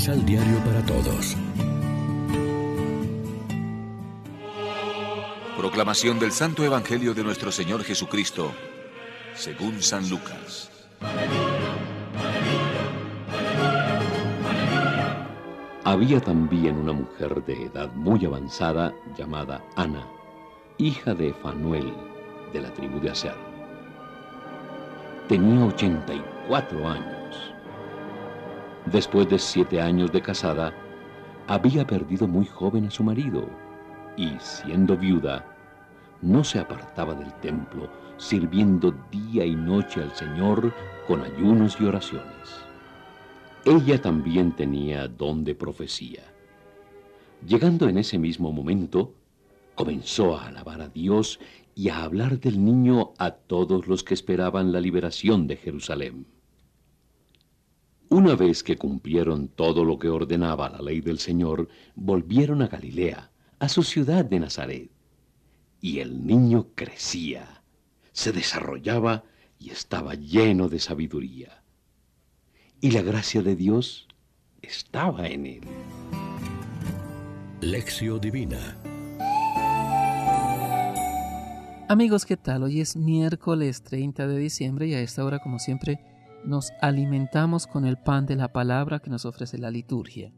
Misal Diario para Todos. Proclamación del Santo Evangelio de nuestro Señor Jesucristo, según San Lucas. Había también una mujer de edad muy avanzada llamada Ana, hija de Fanuel, de la tribu de Aser. Tenía 84 años. Después de siete años de casada, había perdido muy joven a su marido y, siendo viuda, no se apartaba del templo, sirviendo día y noche al Señor con ayunos y oraciones. Ella también tenía don de profecía. Llegando en ese mismo momento, comenzó a alabar a Dios y a hablar del niño a todos los que esperaban la liberación de Jerusalén. Una vez que cumplieron todo lo que ordenaba la ley del Señor, volvieron a Galilea, a su ciudad de Nazaret. Y el niño crecía, se desarrollaba y estaba lleno de sabiduría y la gracia de Dios estaba en él. Lección Divina Amigos, ¿qué tal? Hoy es miércoles 30 de diciembre y a esta hora, como siempre, nos alimentamos con el pan de la palabra que nos ofrece la liturgia.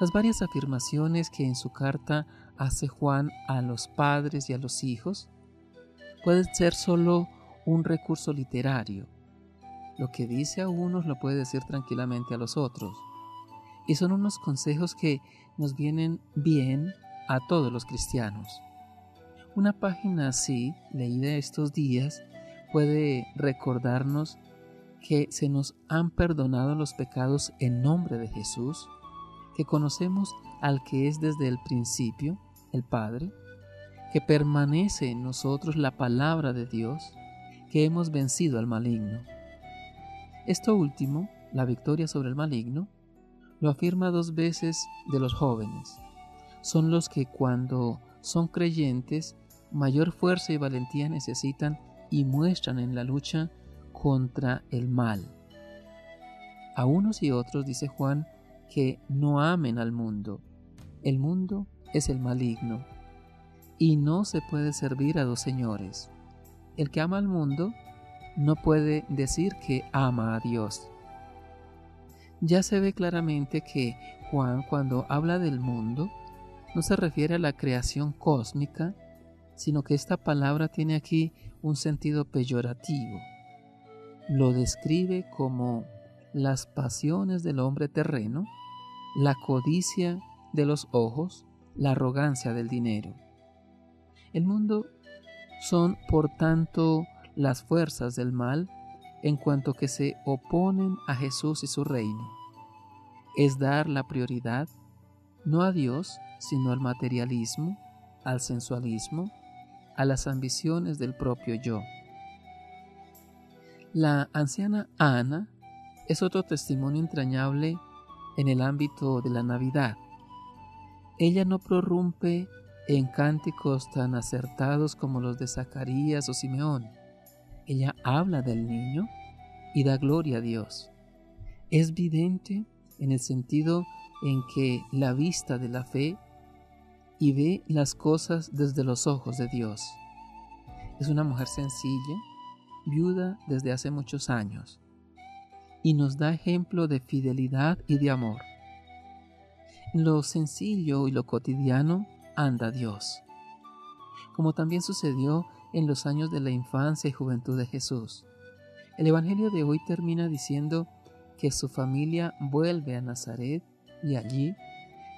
Las varias afirmaciones que en su carta hace Juan a los padres y a los hijos pueden ser solo un recurso literario, lo que dice a unos lo puede decir tranquilamente a los otros. Y son unos consejos que nos vienen bien a todos los cristianos. Una página así, leída estos días, puede recordarnos que se nos han perdonado los pecados en nombre de Jesús, que conocemos al que es desde el principio, el Padre, que permanece en nosotros la palabra de Dios, que hemos vencido al maligno. Esto último, la victoria sobre el maligno, lo afirma dos veces de los jóvenes. Son los que cuando son creyentes mayor fuerza y valentía necesitan y muestran en la lucha contra el mal. A unos y otros dice Juan que no amen al mundo. El mundo es el maligno y no se puede servir a dos señores. El que ama al mundo no puede decir que ama a Dios. Ya se ve claramente que Juan cuando habla del mundo no se refiere a la creación cósmica, sino que esta palabra tiene aquí un sentido peyorativo. Lo describe como las pasiones del hombre terreno, la codicia de los ojos, la arrogancia del dinero. El mundo son, por tanto, las fuerzas del mal en cuanto que se oponen a Jesús y su reino. Es dar la prioridad no a Dios, sino al materialismo, al sensualismo, a las ambiciones del propio yo. La anciana Ana es otro testimonio entrañable en el ámbito de la Navidad. Ella no prorrumpe en cánticos tan acertados como los de Zacarías o Simeón ella habla del niño y da gloria a Dios. Es vidente en el sentido en que la vista de la fe y ve las cosas desde los ojos de Dios. Es una mujer sencilla, viuda desde hace muchos años, y nos da ejemplo de fidelidad y de amor. Lo sencillo y lo cotidiano anda Dios, como también sucedió en los años de la infancia y juventud de Jesús. El Evangelio de hoy termina diciendo que su familia vuelve a Nazaret y allí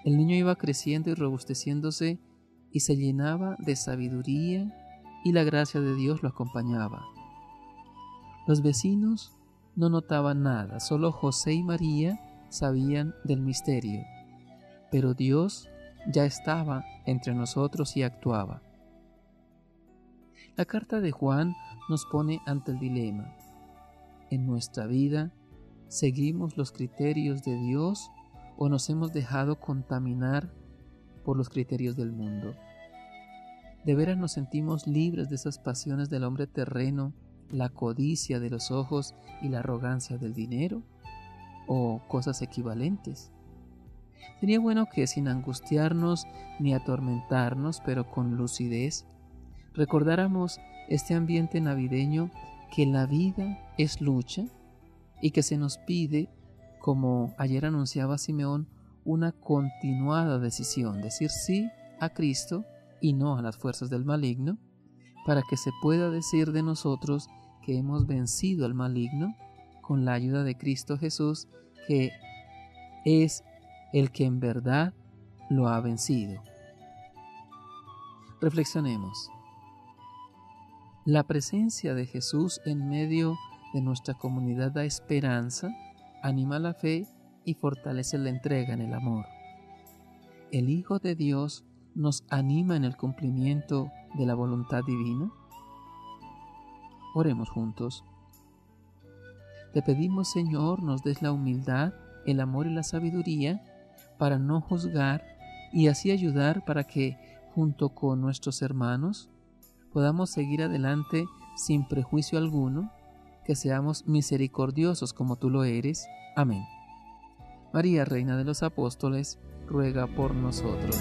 el niño iba creciendo y robusteciéndose y se llenaba de sabiduría y la gracia de Dios lo acompañaba. Los vecinos no notaban nada, solo José y María sabían del misterio, pero Dios ya estaba entre nosotros y actuaba. La carta de Juan nos pone ante el dilema. En nuestra vida, ¿seguimos los criterios de Dios o nos hemos dejado contaminar por los criterios del mundo? ¿De veras nos sentimos libres de esas pasiones del hombre terreno, la codicia de los ojos y la arrogancia del dinero? o cosas equivalentes. Sería bueno que sin angustiarnos ni atormentarnos, pero con lucidez, recordáramos este ambiente navideño que la vida es lucha y que se nos pide, como ayer anunciaba Simeón, una continuada decisión, decir sí a Cristo y no a las fuerzas del maligno, para que se pueda decir de nosotros que hemos vencido al maligno con la ayuda de Cristo Jesús, que es el que en verdad lo ha vencido. Reflexionemos. La presencia de Jesús en medio de nuestra comunidad da esperanza, anima la fe y fortalece la entrega en el amor. El Hijo de Dios nos anima en el cumplimiento de la voluntad divina. Oremos juntos. Te pedimos, Señor, nos des la humildad, el amor y la sabiduría para no juzgar y así ayudar para que, junto con nuestros hermanos, podamos seguir adelante sin prejuicio alguno, que seamos misericordiosos como tú lo eres. Amén. María, Reina de los Apóstoles, ruega por nosotros.